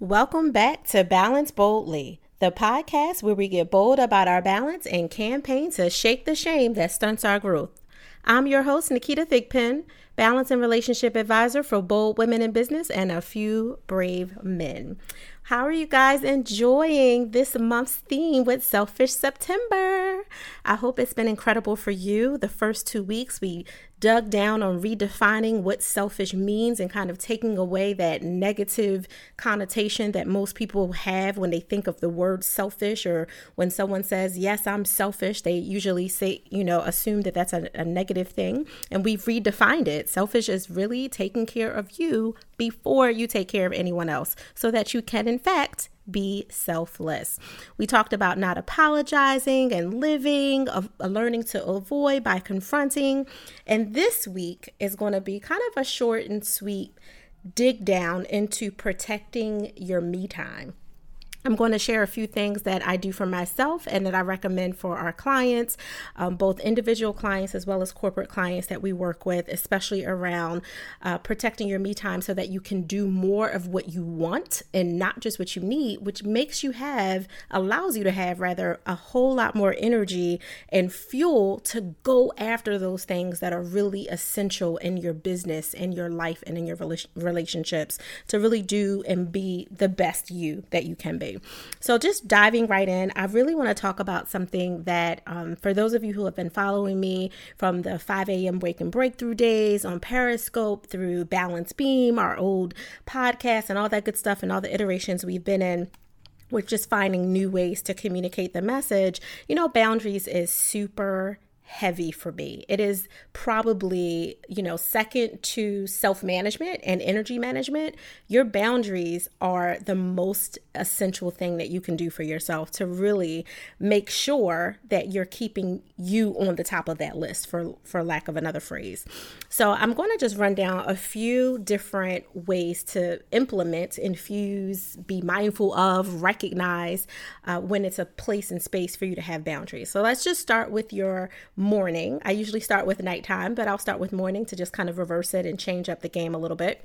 Welcome back to Balance Boldly, the podcast where we get bold about our balance and campaign to shake the shame that stunts our growth. I'm your host, Naketa Thigpen, balance and relationship advisor for bold women in business and a few brave men. How are you guys enjoying this month's theme with Selfish September? I hope it's been incredible for you. The first two weeks, we dug down on redefining what selfish means and kind of taking away that negative connotation that most people have when they think of the word selfish or when someone says, Yes, I'm selfish, they usually say, you know, assume that that's a, a negative thing. And we've redefined it. Selfish is really taking care of you before you take care of anyone else so that you can, in fact, be selfless. We talked about not apologizing and living, of uh, learning to avoid by confronting. And this week is going to be kind of a short and sweet dig down into protecting your me time. I'm going to share a few things that I do for myself and that I recommend for our clients, um, both individual clients as well as corporate clients that we work with, especially around uh, protecting your me time so that you can do more of what you want and not just what you need, which makes you have, allows you to have rather a whole lot more energy and fuel to go after those things that are really essential in your business, in your life, and in your relationships to really do and be the best you that you can be. So, just diving right in, I really want to talk about something that, um, for those of you who have been following me from the 5 a.m. Wake and Breakthrough days on Periscope through Balance Beam, our old podcast, and all that good stuff, and all the iterations we've been in with just finding new ways to communicate the message, you know, boundaries is super heavy for me. It is probably, you know, second to self management and energy management. Your boundaries are the most essential thing that you can do for yourself to really make sure that you're keeping you on the top of that list, for, for lack of another phrase. So, I'm going to just run down a few different ways to implement, infuse, be mindful of, recognize uh, when it's a place and space for you to have boundaries. So, let's just start with your morning. I usually start with nighttime, but I'll start with morning to just kind of reverse it and change up the game a little bit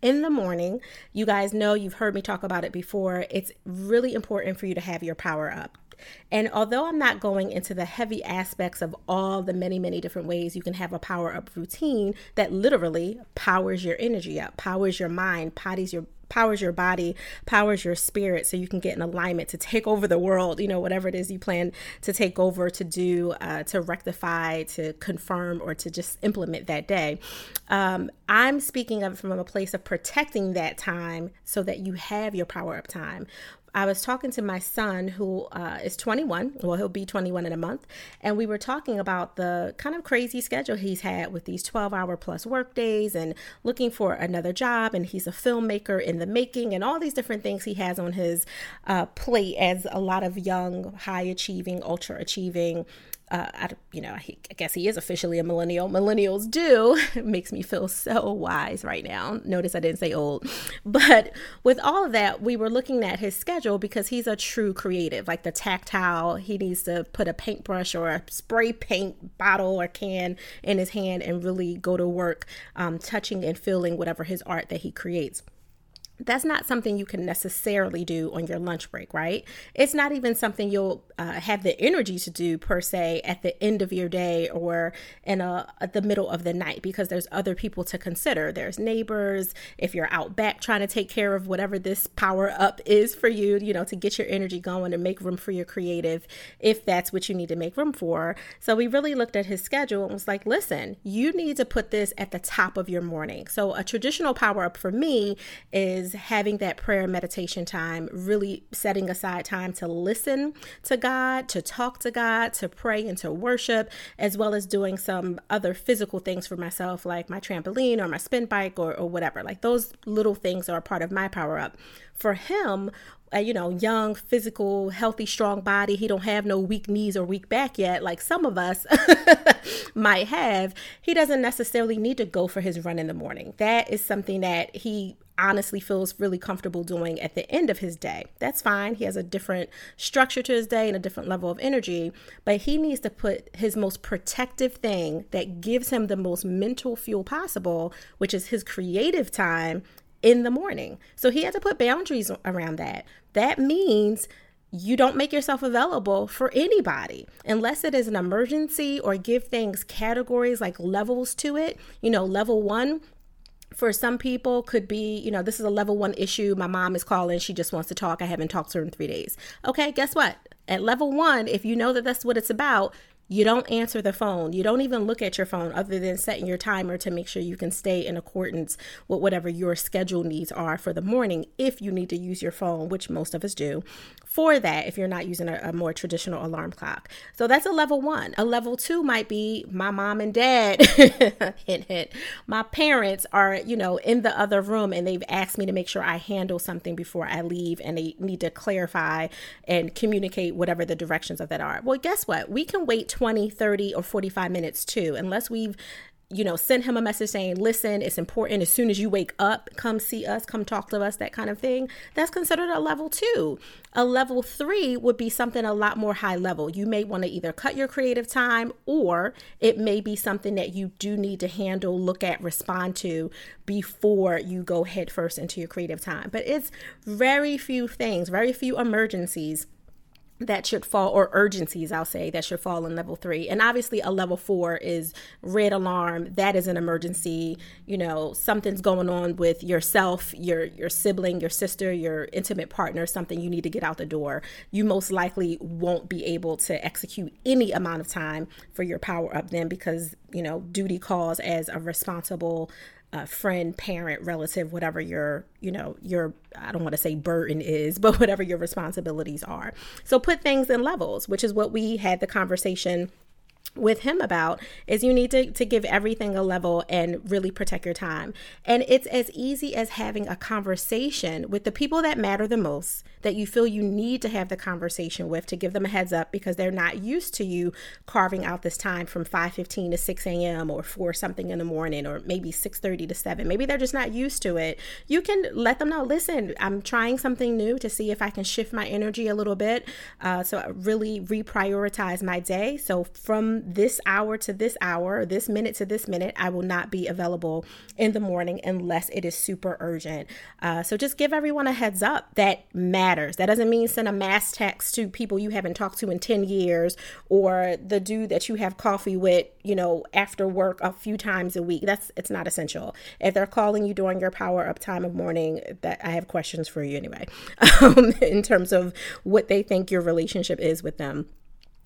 in the morning. You guys know you've heard me talk about it before. It's really important for you to have your power up. And although I'm not going into the heavy aspects of all the many, many different ways you can have a power up routine that literally powers your energy up, powers your mind, potties your powers your body, powers your spirit, so you can get in alignment to take over the world, you know, whatever it is you plan to take over, to do, uh, to rectify, to confirm, or to just implement that day. Um, I'm speaking of from a place of protecting that time so that you have your power up time. I was talking to my son who uh, is 21. Well, he'll be 21 in a month. And we were talking about the kind of crazy schedule he's had with these 12 hour plus work days and looking for another job. And he's a filmmaker in the making and all these different things he has on his uh, plate as a lot of young, high achieving, ultra achieving uh, I, you know, I, I guess he is officially a millennial. Millennials do. it makes me feel so wise right now. Notice I didn't say old. But with all of that, we were looking at his schedule because he's a true creative, like the tactile. He needs to put a paintbrush or a spray paint bottle or can in his hand and really go to work, um, touching and feeling whatever his art that he creates that's not something you can necessarily do on your lunch break, right? It's not even something you'll uh, have the energy to do per se at the end of your day or in a, the middle of the night because there's other people to consider. There's neighbors. If you're out back trying to take care of whatever this power up is for you, you know, to get your energy going and make room for your creative, if that's what you need to make room for. So we really looked at his schedule and was like, listen, you need to put this at the top of your morning. So a traditional power up for me is having that prayer meditation time, really setting aside time to listen to God, to talk to God, to pray and to worship, as well as doing some other physical things for myself, like my trampoline or my spin bike or, or whatever. Like those little things are part of my power up. For him, uh, you know, young, physical, healthy, strong body. He don't have no weak knees or weak back yet, like some of us might have. He doesn't necessarily need to go for his run in the morning. That is something that he honestly feels really comfortable doing at the end of his day. That's fine. He has a different structure to his day and a different level of energy, but he needs to put his most protective thing that gives him the most mental fuel possible, which is his creative time in the morning. So he had to put boundaries around that. That means you don't make yourself available for anybody unless it is an emergency or give things categories like levels to it. You know, level one for some people could be, you know, this is a level one issue. My mom is calling. She just wants to talk. I haven't talked to her in three days. Okay, guess what? At level one, if you know that that's what it's about, you don't answer the phone. You don't even look at your phone other than setting your timer to make sure you can stay in accordance with whatever your schedule needs are for the morning if you need to use your phone, which most of us do for that if you're not using a, a, more traditional alarm clock. So that's a level one. A level two might be my mom and dad, hint, hint. My parents are, you know, in the other room and they've asked me to make sure I handle something before I leave and they need to clarify and communicate whatever the directions of that are. Well, guess what? We can wait 20, 30, or 45 minutes too, unless we've you know, send him a message saying, listen, it's important. As soon as you wake up, come see us, come talk to us, that kind of thing. That's considered a level two. A level three would be something a lot more high level. You may want to either cut your creative time or it may be something that you do need to handle, look at, respond to before you go headfirst into your creative time. But it's very few things, very few emergencies that should fall or urgencies i'll say that should fall in level three. And obviously a level four is red alarm. That is an emergency. You know something's going on with yourself your your sibling your sister your intimate partner something you need to get out the door. You most likely won't be able to execute any amount of time for your power up then because you know duty calls as a responsible a friend, parent, relative, whatever your, you know, your, I don't want to say burden is, but whatever your responsibilities are. So put things in levels, which is what we had the conversation with him about is you need to, to give everything a level and really protect your time. And it's as easy as having a conversation with the people that matter the most that you feel you need to have the conversation with to give them a heads up because they're not used to you carving out this time from 5.15 to 6 a.m. or 4 something in the morning or maybe 6.30 to 7. Maybe they're just not used to it. You can let them know, listen, I'm trying something new to see if I can shift my energy a little bit. Uh, so I really reprioritize my day. So from this hour to this hour, this minute to this minute, I will not be available in the morning unless it is super urgent. Uh, so just give everyone a heads up that matters. That doesn't mean send a mass text to people you haven't talked to in 10 years or the dude that you have coffee with, you know, after work a few times a week. That's it's not essential. If they're calling you during your power up time of morning, that I have questions for you anyway, um, in terms of what they think your relationship is with them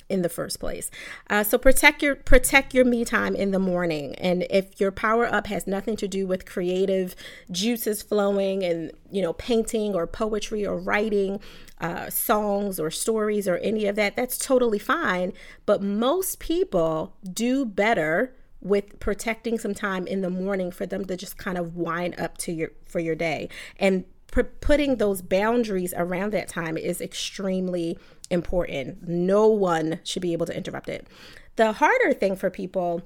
in the first place. Uh, so protect your protect your me time in the morning. And if your power up has nothing to do with creative juices flowing and you know painting or poetry or writing uh, songs or stories or any of that, that's totally fine. But most people do better with protecting some time in the morning for them to just kind of wind up to your for your day and putting those boundaries around that time is extremely important. No one should be able to interrupt it. The harder thing for people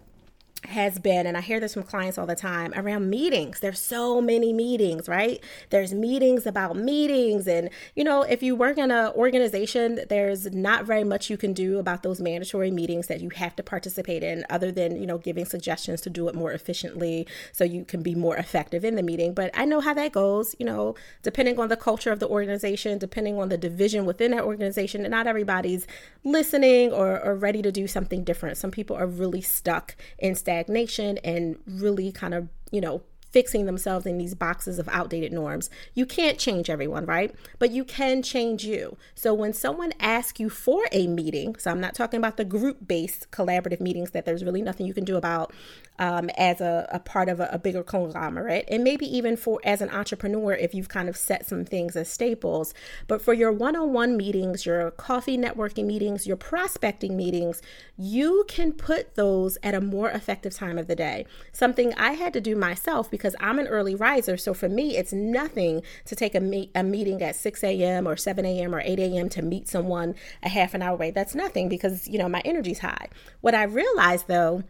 has been, and I hear this from clients all the time around meetings. There's so many meetings, right? There's meetings about meetings. And, you know, if you work in an organization, there's not very much you can do about those mandatory meetings that you have to participate in, other than, you know, giving suggestions to do it more efficiently so you can be more effective in the meeting. But I know how that goes, you know, depending on the culture of the organization, depending on the division within that organization, not everybody's listening or, or ready to do something different. Some people are really stuck in stagnation and really kind of, you know, fixing themselves in these boxes of outdated norms. You can't change everyone, right? But you can change you. So when someone asks you for a meeting, so I'm not talking about the group based collaborative meetings that there's really nothing you can do about um, as a, a, part of a, a, bigger conglomerate, and maybe even for as an entrepreneur if you've kind of set some things as staples. But for your one on one meetings, your coffee networking meetings, your prospecting meetings, you can put those at a more effective time of the day. Something I had to do myself because I'm an early riser. So for me, it's nothing to take a, meet, a meeting at 6 a.m. or 7 a.m. or 8 a.m. to meet someone a half an hour away. That's nothing because, you know, my energy's high. What I realized though,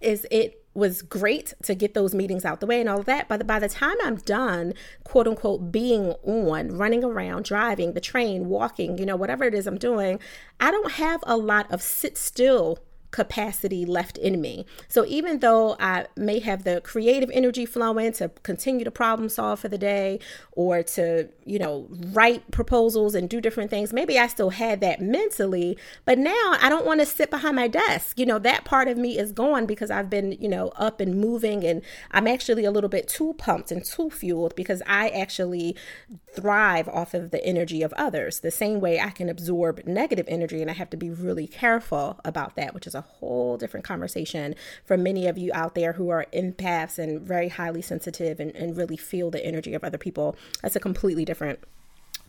is it was great to get those meetings out the way and all of that. But by the time I'm done, quote unquote, being on, running around, driving the train, walking, you know, whatever it is I'm doing, I don't have a lot of sit still capacity left in me. So even though I may have the creative energy flowing to continue to problem solve for the day or to, you know, write proposals and do different things, maybe I still had that mentally, but now I don't want to sit behind my desk. You know, that part of me is gone because I've been, you know, up and moving and I'm actually a little bit too pumped and too fueled because I actually thrive off of the energy of others. The same way I can absorb negative energy and I have to be really careful about that, which is a whole different conversation for many of you out there who are empaths and very highly sensitive and, and really feel the energy of other people. That's a completely different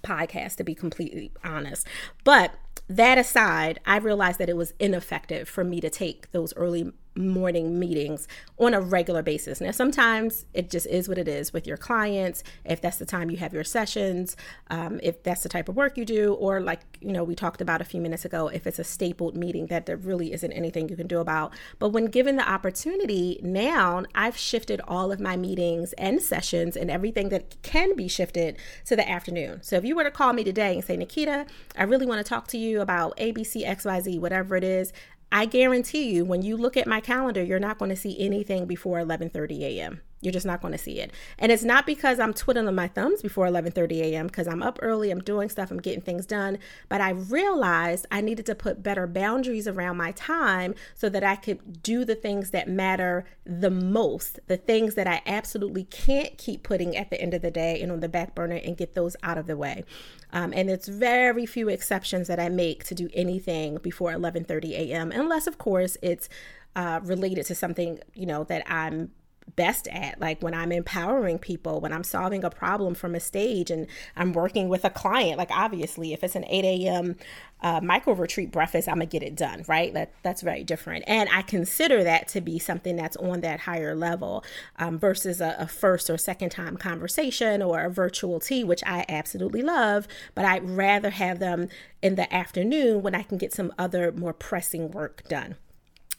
podcast, to be completely honest. But that aside, I realized that it was ineffective for me to take those early morning meetings on a regular basis. Now, sometimes it just is what it is with your clients, if that's the time you have your sessions, um, if that's the type of work you do, or like, you know, we talked about a few minutes ago, if it's a stapled meeting that there really isn't anything you can do about. But when given the opportunity, now I've shifted all of my meetings and sessions and everything that can be shifted to the afternoon. So if you were to call me today and say, Naketa, I really want to talk to you about ABC, XYZ, whatever it is, I guarantee you when you look at my calendar, you're not going to see anything before 11:30 a.m. You're just not going to see it. And it's not because I'm twiddling my thumbs before 11:30 a.m. because I'm up early, I'm doing stuff, I'm getting things done, but I realized I needed to put better boundaries around my time so that I could do the things that matter the most, the things that I absolutely can't keep putting at the end of the day and on the back burner and get those out of the way. Um, and it's very few exceptions that I make to do anything before 11:30 a.m. unless of course it's uh, related to something you know that I'm best at like when i'm empowering people when i'm solving a problem from a stage and i'm working with a client like obviously if it's an 8 a.m uh, micro retreat breakfast i'm gonna get it done right? That that's very different. And i consider that to be something that's on that higher level um, versus a, a first or second time conversation or a virtual tea which i absolutely love but i'd rather have them in the afternoon when i can get some other more pressing work done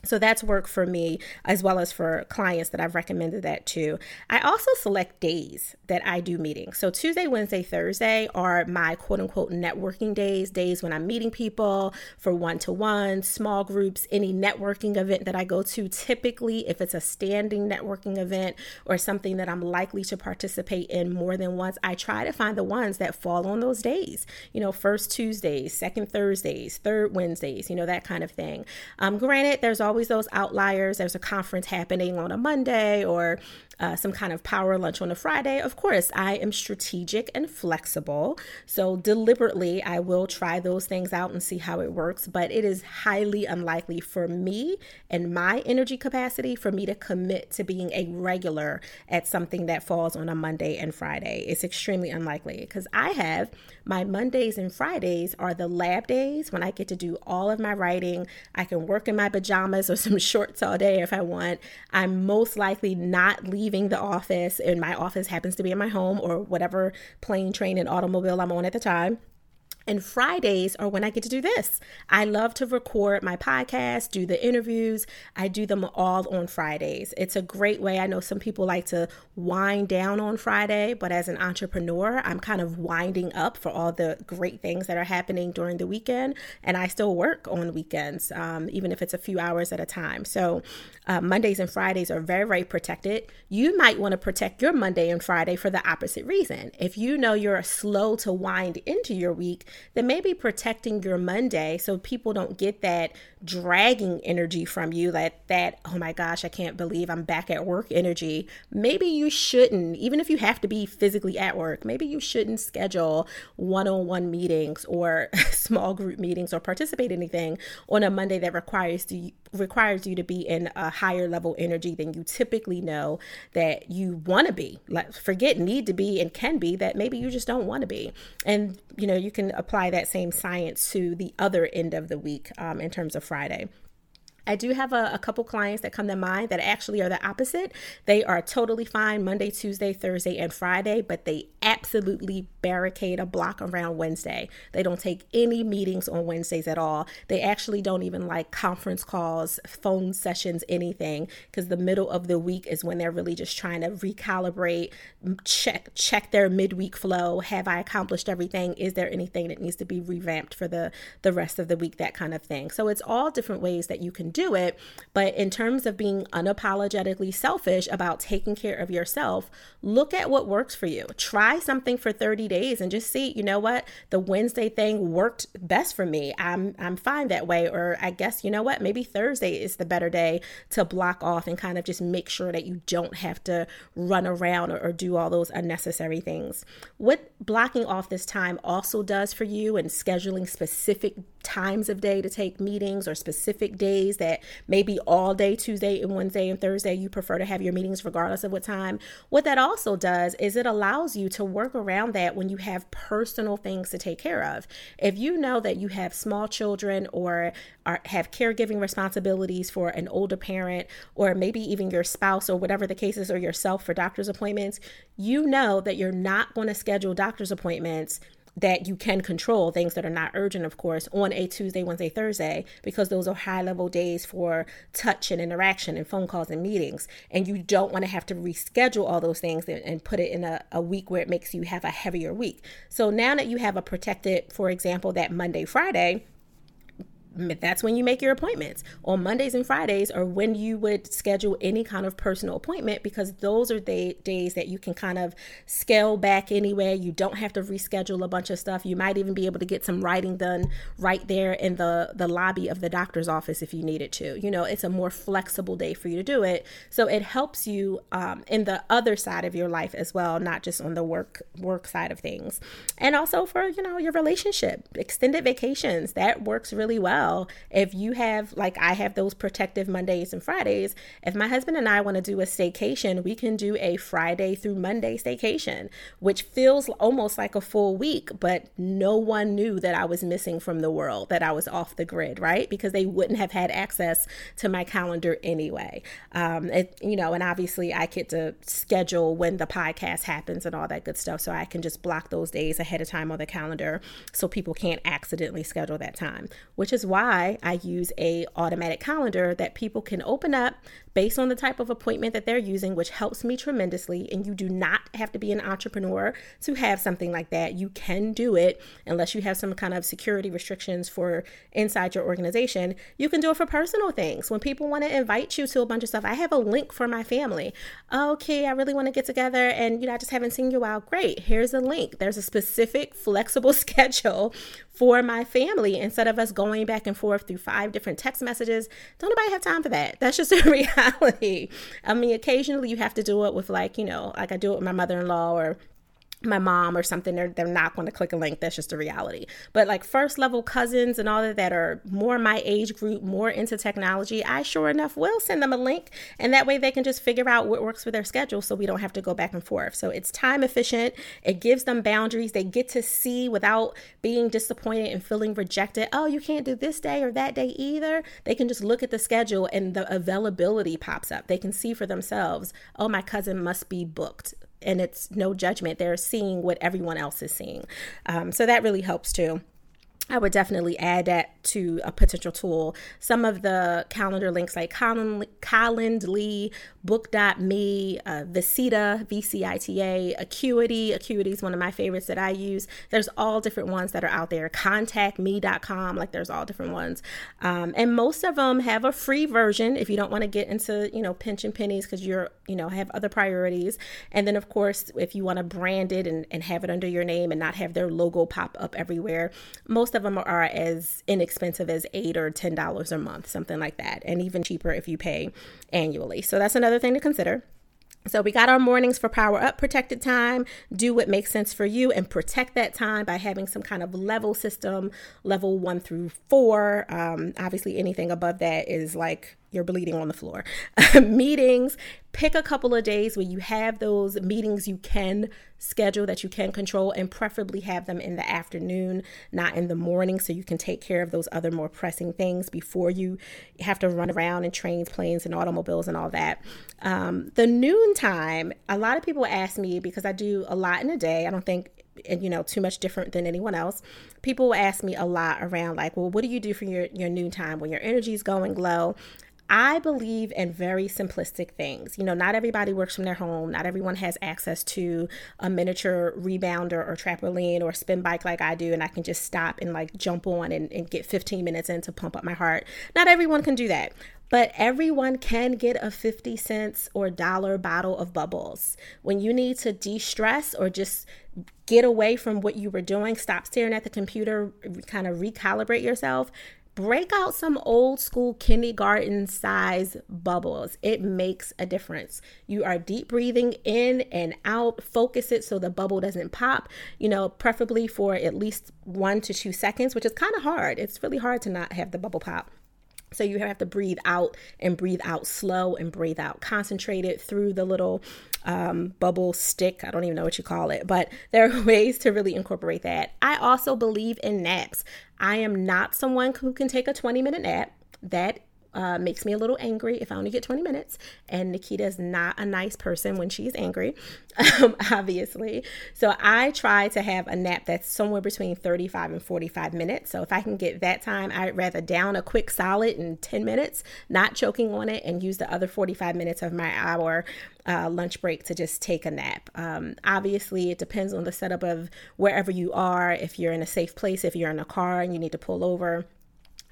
so that's work for me as well as for clients that I've recommended that to. I also select days that I do meetings. So Tuesday, Wednesday, Thursday are my quote unquote networking days, days when I'm meeting people for one to one, small groups, any networking event that I go to. Typically, if it's a standing networking event or something that I'm likely to participate in more than once, I try to find the ones that fall on those days. You know, first Tuesdays, second Thursdays, third Wednesdays, you know, that kind of thing. Um, granted, there's always those outliers. There's a conference happening on a Monday or uh, some kind of power lunch on a Friday, of course, I am strategic and flexible. So, deliberately, I will try those things out and see how it works. But it is highly unlikely for me and my energy capacity for me to commit to being a regular at something that falls on a Monday and Friday. It's extremely unlikely because I have my Mondays and Fridays are the lab days when I get to do all of my writing. I can work in my pajamas or some shorts all day if I want. I'm most likely not leaving leaving the office and my office happens to be in my home or whatever plane, train, and automobile I'm on at the time. And Fridays are when I get to do this. I love to record my podcast, do the interviews. I do them all on Fridays. It's a great way. I know some people like to wind down on Friday, but as an entrepreneur, I'm kind of winding up for all the great things that are happening during the weekend. And I still work on weekends, um, even if it's a few hours at a time. So uh, Mondays and Fridays are very, very protected. You might want to protect your Monday and Friday for the opposite reason. If you know you're slow to wind into your week, then maybe protecting your Monday so people don't get that dragging energy from you, that that oh my gosh, I can't believe I'm back at work energy. Maybe you shouldn't, even if you have to be physically at work, maybe you shouldn't schedule one-on-one meetings or small group meetings or participate in anything on a Monday that requires you requires you to be in a higher level energy than you typically know that you want to be. Like forget need to be and can be that maybe you just don't want to be. And you know, you can apply that same science to the other end of the week um, in terms of Friday. I do have a, a, couple clients that come to mind that actually are the opposite. They are totally fine Monday, Tuesday, Thursday, and Friday, but they absolutely barricade a block around Wednesday. They don't take any meetings on Wednesdays at all. They actually don't even like conference calls, phone sessions, anything, because the middle of the week is when they're really just trying to recalibrate, check check their midweek flow. Have I accomplished everything? Is there anything that needs to be revamped for the the rest of the week? That kind of thing. So it's all different ways that you can do do it. But in terms of being unapologetically selfish about taking care of yourself, look at what works for you. Try something for 30 days and just see, you know what, the Wednesday thing worked best for me. I'm I'm fine that way. Or I guess, you know what, maybe Thursday is the better day to block off and kind of just make sure that you don't have to run around or, or do all those unnecessary things. What blocking off this time also does for you and scheduling specific times of day to take meetings or specific days that maybe all day Tuesday and Wednesday and Thursday you prefer to have your meetings regardless of what time. What that also does is it allows you to work around that when you have personal things to take care of. If you know that you have small children or are, have caregiving responsibilities for an older parent or maybe even your spouse or whatever the case is or yourself for doctor's appointments, you know that you're not going to schedule doctor's appointments that you can control things that are not urgent, of course, on a Tuesday, Wednesday, Thursday, because those are high level days for touch and interaction and phone calls and meetings. And you don't want to have to reschedule all those things and, and put it in a, a week where it makes you have a heavier week. So now that you have a protected, for example, that Monday, Friday, that's when you make your appointments on Mondays and Fridays, or when you would schedule any kind of personal appointment, because those are the days that you can kind of scale back anyway. You don't have to reschedule a bunch of stuff. You might even be able to get some writing done right there in the the lobby of the doctor's office if you needed to. You know, it's a more flexible day for you to do it, so it helps you um, in the other side of your life as well, not just on the work work side of things, and also for you know your relationship, extended vacations that works really well well if you have like I have those protective Mondays and Fridays. If my husband and I want to do a staycation, we can do a Friday through Monday staycation, which feels almost like a full week, but no one knew that I was missing from the world, that I was off the grid, right? Because they wouldn't have had access to my calendar anyway. Um, it, you know, and obviously I get to schedule when the podcast happens and all that good stuff, so I can just block those days ahead of time on the calendar so people can't accidentally schedule that time, which is why I use a automatic calendar that people can open up based on the type of appointment that they're using, which helps me tremendously. And you do not have to be an entrepreneur to have something like that. You can do it unless you have some kind of security restrictions for inside your organization. You can do it for personal things. When people want to invite you to a bunch of stuff, I have a link for my family. Okay, I really want to get together and you know, I just haven't seen you out. Great. Here's a link. There's a specific flexible schedule for my family instead of us going back and forth through five different text messages. Don't nobody have time for that. That's just a reality. I mean, occasionally you have to do it with like, you know, like I do it with my mother-in-law or my mom or something they're, they're not going to click a link that's just a reality. But like first level cousins and all of that are more my age group more into technology i sure enough will send them a link and that way they can just figure out what works for their schedule so we don't have to go back and forth. So it's time efficient it gives them boundaries they get to see without being disappointed and feeling rejected oh you can't do this day or that day either. They can just look at the schedule and the availability pops up. They can see for themselves oh my cousin must be booked and it's no judgment. They're seeing what everyone else is seeing. Um, so that really helps too. I would definitely add that to a potential tool. Some of the calendar links like Calendly, Book.me, uh, Visita, VCITA, Acuity. Acuity is one of my favorites that I use. There's all different ones that are out there. ContactMe.com, like there's all different ones. Um, and most of them have a free version if you don't want to get into, you know, pinch and pennies because you're, you know, have other priorities. And then, of course, if you want to brand it and, and have it under your name and not have their logo pop up everywhere, most of of them are as inexpensive as eight or ten dollars a month, something like that, and even cheaper if you pay annually. So that's another thing to consider. So we got our mornings for power up protected time. Do what makes sense for you and protect that time by having some kind of level system, level one through four. Um, obviously, anything above that is like you're bleeding on the floor. meetings, pick a couple of days where you have those meetings you can schedule that you can control and preferably have them in the afternoon, not in the morning, so you can take care of those other more pressing things before you have to run around in trains, planes, and automobiles and all that. Um, the noon time, a lot of people ask me because I do a lot in a day. I don't think and you know too much different than anyone else people ask me a lot around like well what do you do for your your noon time when your energy is going low I believe in very simplistic things. You know, not everybody works from their home. Not everyone has access to a miniature rebounder or trampoline or spin bike like I do, and I can just stop and like jump on and, and get 15 minutes in to pump up my heart. Not everyone can do that but everyone can get a 50 cents or dollar bottle of bubbles. When you need to de stress or just get away from what you were doing, stop staring at the computer, kind of recalibrate yourself, break out some old school kindergarten size bubbles. It makes a difference. You are deep breathing in and out, focus it so the bubble doesn't pop, you know, preferably for at least one to two seconds, which is kind of hard. It's really hard to not have the bubble pop. So you have to breathe out and breathe out slow and breathe out concentrated through the little um, bubble stick. I don't even know what you call it, but there are ways to really incorporate that. I also believe in naps. I am not someone who can take a 20 minute nap. That uh, makes me a little angry if I only get 20 minutes. And Naketa is not a nice person when she's angry, um, obviously. So I try to have a nap that's somewhere between 35 and 45 minutes. So if I can get that time, I'd rather down a quick solid in 10 minutes, not choking on it, and use the other 45 minutes of my hour uh, lunch break to just take a nap. Um, obviously, it depends on the setup of wherever you are. If you're in a safe place, if you're in a car and you need to pull over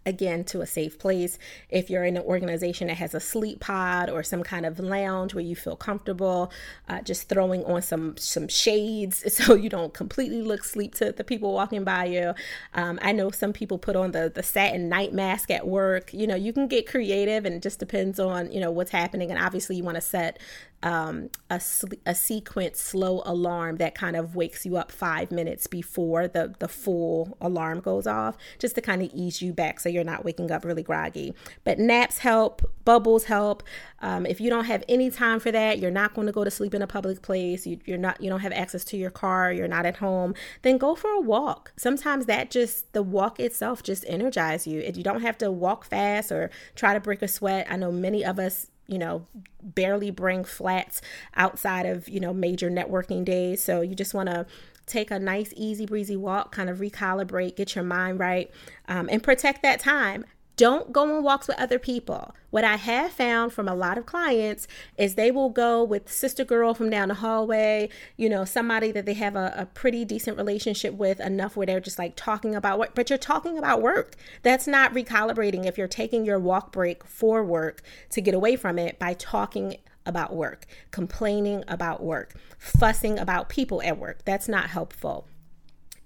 again to a safe place. If you're in an organization that has a sleep pod or some kind of lounge where you feel comfortable, uh, just throwing on some some shades so you don't completely look sleep to the people walking by you. Um, I know some people put on the the satin night mask at work. You know, you can get creative, and it just depends on you know what's happening. And obviously, you want to set um, a, a sequence slow alarm that kind of wakes you up five minutes before the, the full alarm goes off, just to kind of ease you back so you're not waking up really groggy. But naps help, bubbles help. Um, if you don't have any time for that, you're not going to go to sleep in a public place, you, you're not, you don't have access to your car, you're not at home, then go for a walk. Sometimes that just, the walk itself just energizes you. You don't have to walk fast or try to break a sweat, I know many of us you know, barely bring flats outside of, you know, major networking days. So you just want to take a nice, easy breezy walk, kind of recalibrate, get your mind right, um, and protect that time. Don't go on walks with other people. What I have found from a lot of clients is they will go with sister girl from down the hallway, you know, somebody that they have a, a pretty decent relationship with enough where they're just like talking about what, but you're talking about work. That's not recalibrating if you're taking your walk break for work to get away from it by talking about work, complaining about work, fussing about people at work. That's not helpful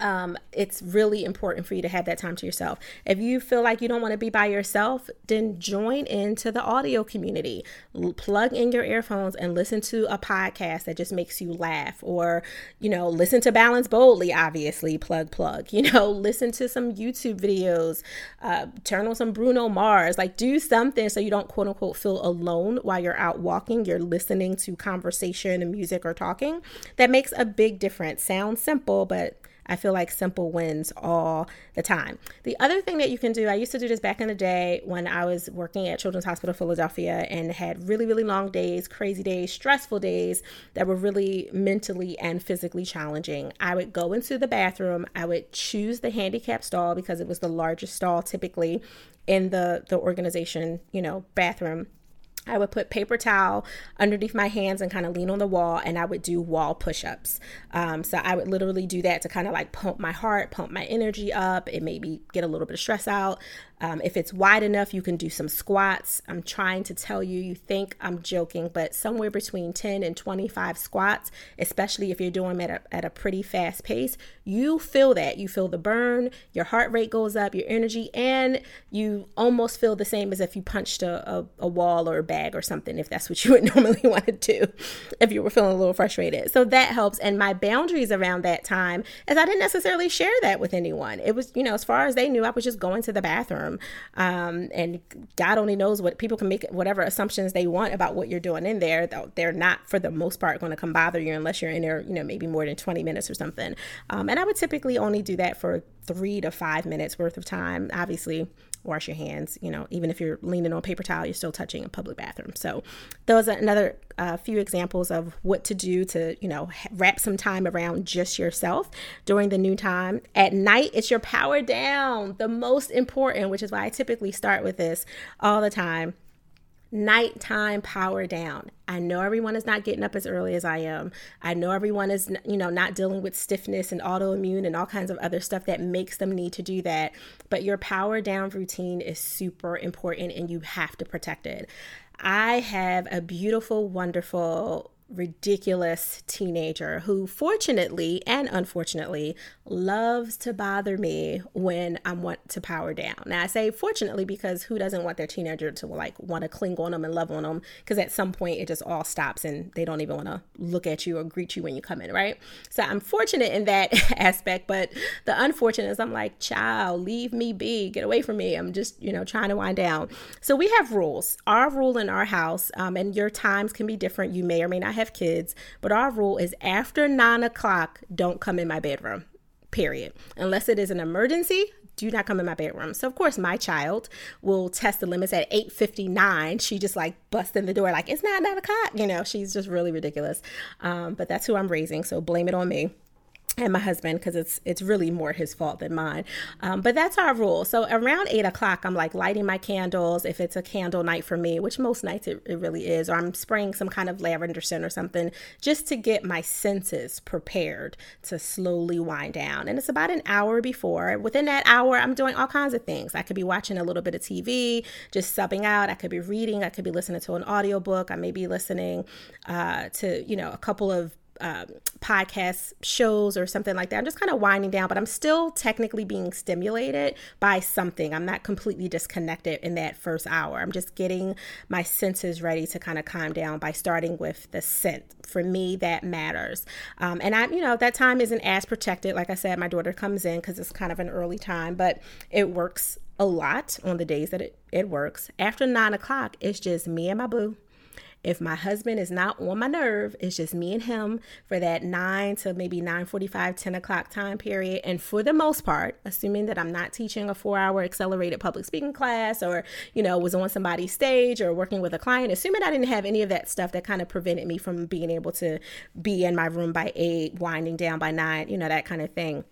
um, it's really important for you to have that time to yourself. If you feel like you don't want to be by yourself, then join into the audio community. L- plug in your earphones and listen to a podcast that just makes you laugh, or you know, listen to Balance Boldly. Obviously, plug plug. You know, listen to some YouTube videos. Uh, turn on some Bruno Mars. Like, do something so you don't quote unquote feel alone while you're out walking. You're listening to conversation and music or talking. That makes a big difference. Sounds simple, but I feel like simple wins all the time. The other thing that you can do, I used to do this back in the day when I was working at Children's Hospital Philadelphia and had really, really long days, crazy days, stressful days that were really mentally and physically challenging. I would go into the bathroom, I would choose the handicap stall because it was the largest stall typically in the the organization, you know, bathroom I would put paper towel underneath my hands and kind of lean on the wall, and I would do wall push ups. Um, so I would literally do that to kind of like pump my heart, pump my energy up, and maybe get a little bit of stress out. Um, if it's wide enough, you can do some squats. I'm trying to tell you, you think I'm joking, but somewhere between 10 and 25 squats, especially if you're doing them at a, at a pretty fast pace, you feel that. You feel the burn, your heart rate goes up, your energy, and you almost feel the same as if you punched a, a, a wall or a bag or something, if that's what you would normally want to do, if you were feeling a little frustrated. So that helps. And my boundaries around that time is I didn't necessarily share that with anyone. It was, you know, as far as they knew, I was just going to the bathroom. Um, and God only knows what people can make whatever assumptions they want about what you're doing in there. They're not, for the most part, going to come bother you unless you're in there, you know, maybe more than 20 minutes or something. Um, and I would typically only do that for three to five minutes worth of time. Obviously, wash your hands. You know, even if you're leaning on a paper towel, you're still touching a public bathroom. So those are another uh, few examples of what to do to, you know, wrap some time around just yourself during the new time. At night, it's your power down, the most important, which is why I typically start with this all the time nighttime power down. I know everyone is not getting up as early as I am. I know everyone is, you know, not dealing with stiffness and autoimmune and all kinds of other stuff that makes them need to do that. But your power down routine is super important and you have to protect it. I have a beautiful, wonderful ridiculous teenager who, fortunately and unfortunately, loves to bother me when I want to power down. Now, I say fortunately because who doesn't want their teenager to like want to cling on them and love on them? Because at some point it just all stops and they don't even want to look at you or greet you when you come in, right? So I'm fortunate in that aspect, but the unfortunate is I'm like, child, leave me be, get away from me. I'm just, you know, trying to wind down. So we have rules. Our rule in our house, um, and your times can be different. You may or may not have have kids, but our rule is after nine o'clock, don't come in my bedroom, period. Unless it is an emergency, do not come in my bedroom. So of course my child will test the limits at 8:59. She just like busts in the door like it's not nine o'clock. You know, she's just really ridiculous. Um, but that's who I'm raising, so blame it on me and my husband because it's it's really more his fault than mine. Um, but that's our rule. So around eight o'clock i'm like lighting my candles. If it's a candle night for me which most nights it, it really is or i'm spraying some kind of lavender scent or something just to get my senses prepared to slowly wind down. And it's about an hour before. Within that hour i'm doing all kinds of things. I could be watching a little bit of tv just subbing out. I could be reading. I could be listening to an audiobook i may be listening uh, to you know a couple of um, podcast shows or something like that. I'm just kind of winding down, but I'm still technically being stimulated by something. I'm not completely disconnected in that first hour. I'm just getting my senses ready to kind of calm down by starting with the scent. For me, that matters. Um, and I, you know, that time isn't as protected. Like I said, my daughter comes in because it's kind of an early time, but it works a lot on the days that it, it works. After nine o'clock, it's just me and my boo if my husband is not on my nerve, it's just me and him for that 9 to maybe 9 45, 10 o'clock time period. And for the most part, assuming that I'm not teaching a four hour accelerated public speaking class or, you know, was on somebody's stage or working with a client, assuming I didn't have any of that stuff that kind of prevented me from being able to be in my room by 8, winding down by 9, you know, that kind of thing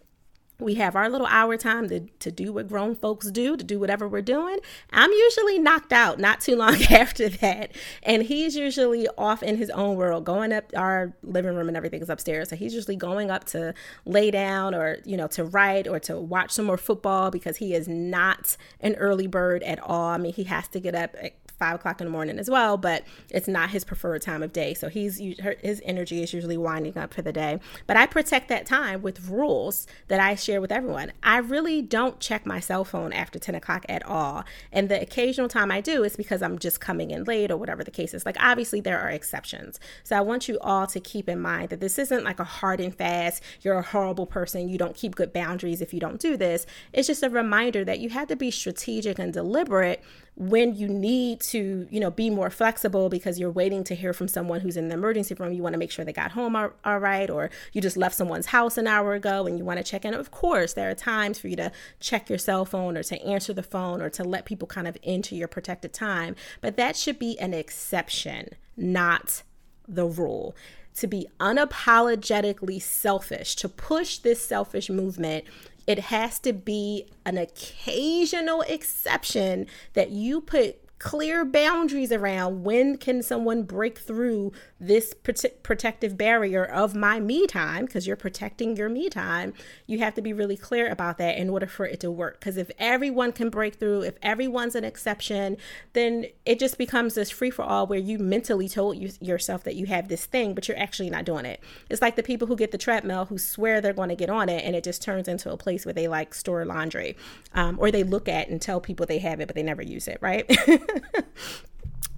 we have our little hour time to, to do what grown folks do, to do whatever we're doing. I'm usually knocked out not too long after that. And he's usually off in his own world, going up our living room and everything is upstairs. So he's usually going up to lay down or, you know, to write or to watch some more football because he is not an early bird at all. I mean, he has to get up five o'clock in the morning as well, but it's not his preferred time of day. So he's his energy is usually winding up for the day. But I protect that time with rules that I share with everyone. I really don't check my cell phone after 10 o'clock at all. And the occasional time I do is because I'm just coming in late or whatever the case is. Like obviously there are exceptions. So I want you all to keep in mind that this isn't like a hard and fast, you're a horrible person, you don't keep good boundaries if you don't do this. It's just a reminder that you have to be strategic and deliberate when you need to, you know, be more flexible because you're waiting to hear from someone who's in the emergency room, you want to make sure they got home all, all right, or you just left someone's house an hour ago and you want to check in. Of course, there are times for you to check your cell phone or to answer the phone or to let people kind of into your protected time, but that should be an exception, not the rule to be unapologetically selfish, to push this selfish movement it has to be an occasional exception that you put clear boundaries around when can someone break through this prote- protective barrier of my me time because you're protecting your me time. You have to be really clear about that in order for it to work. Because if everyone can break through if everyone's an exception then it just becomes this free for all where you mentally told you, yourself that you have this thing but you're actually not doing it. It's like the people who get the treadmill who swear they're going to get on it and it just turns into a place where they like store laundry um, or they look at and tell people they have it but they never use it right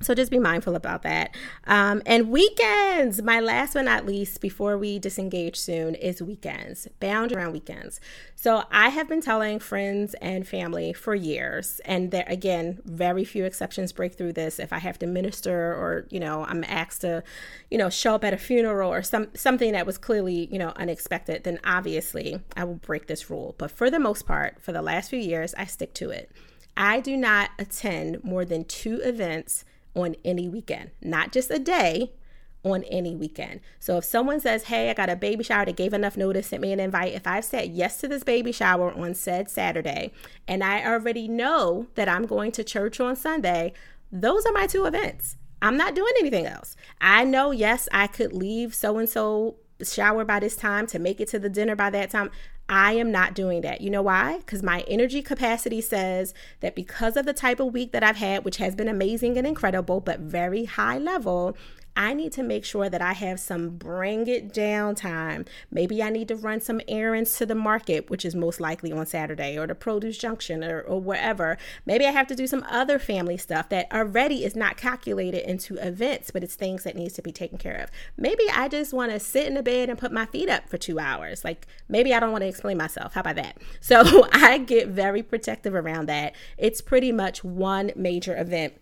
So just be mindful about that. Um, and weekends, my last but not least, before we disengage soon, is weekends, bound around weekends. So I have been telling friends and family for years, and there again, very few exceptions break through this. If I have to minister, or you know, I'm asked to, you know, show up at a funeral or some something that was clearly you know unexpected, then obviously I will break this rule. But for the most part, for the last few years, I stick to it. I do not attend more than two events on any weekend, not just a day, on any weekend. So if someone says, Hey, I got a baby shower that gave enough notice, sent me an invite. If I've said yes to this baby shower on said Saturday, and I already know that I'm going to church on Sunday, Those are my two events. I'm not doing anything else. I know, yes, I could leave so and so shower by this time to make it to the dinner by that time. I am not doing that. You know why? Because my energy capacity says that because of the type of week that I've had, which has been amazing and incredible, but very high level, I need to make sure that I have some bring it down time. Maybe I need to run some errands to the market, which is most likely on Saturday, or the produce junction, or, or wherever. Maybe I have to do some other family stuff that already is not calculated into events, but it's things that needs to be taken care of. Maybe I just want to sit in the bed and put my feet up for two hours. Like maybe I don't want to explain myself. How about that? So I get very protective around that. It's pretty much one major event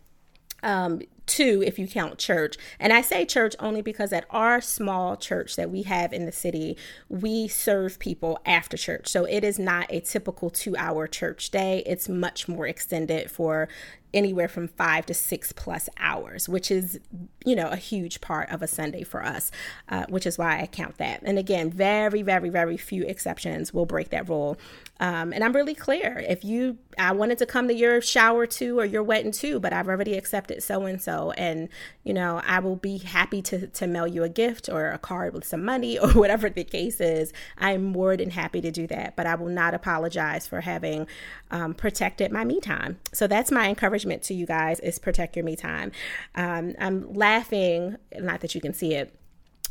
um, two if you count church. And I say church only because at our small church that we have in the city, we serve people after church. So it is not a typical two hour church day, it's much more extended for anywhere from five to six plus hours, which is, you know, a huge part of a Sunday for us, uh, which is why I count that. And again, very, very, very few exceptions will break that rule. Um, and I'm really clear. If you, I wanted to come to your shower too or your wedding too, but I've already accepted so and so, and you know, I will be happy to to mail you a gift or a card with some money or whatever the case is. I'm more than happy to do that, but I will not apologize for having um, protected my me time. So that's my encouragement to you guys: is protect your me time. Um, I'm laughing, not that you can see it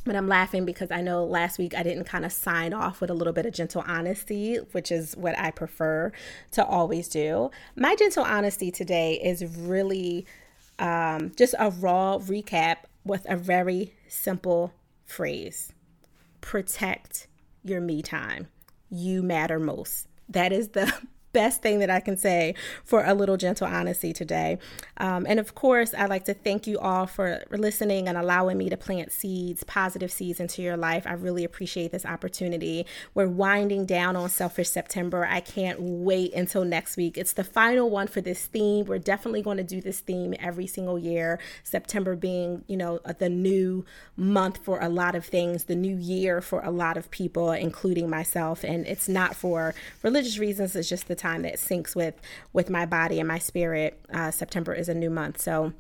but I'm laughing because I know last week I didn't kind of sign off with a little bit of gentle honesty, which is what I prefer to always do. My gentle honesty today is really um, just a raw recap with a very simple phrase protect your me time. You matter most. That is the best thing that I can say for a little gentle honesty today. Um, and of course, I'd like to thank you all for listening and allowing me to plant seeds, positive seeds into your life. I really appreciate this opportunity. We're winding down on Selfish September. I can't wait until next week. It's the final one for this theme. We're definitely going to do this theme every single year, September being, you know, the new month for a lot of things, the new year for a lot of people, including myself. And it's not for religious reasons, it's just the time that syncs with with my body and my spirit. Uh, September is a new month, so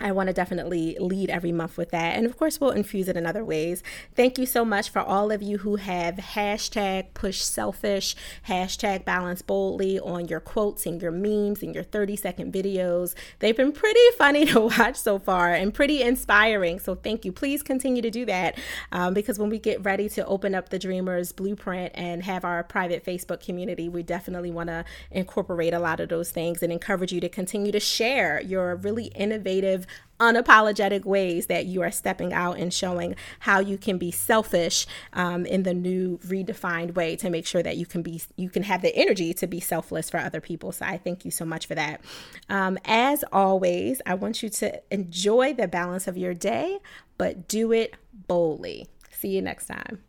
I want to definitely lead every month with that. And of course, we'll infuse it in other ways. Thank you so much for all of you who have hashtag push selfish, hashtag balance boldly on your quotes and your memes and your 30 second videos. They've been pretty funny to watch so far and pretty inspiring. So thank you. Please continue to do that um, because when we get ready to open up the Dreamers Blueprint and have our private Facebook community, we definitely want to incorporate a lot of those things and encourage you to continue to share your really innovative unapologetic ways that you are stepping out and showing how you can be selfish um, in the new redefined way to make sure that you can be you can have the energy to be selfless for other people. So i thank you so much for that. Um, as always i want you to enjoy the balance of your day but do it boldly. See you next time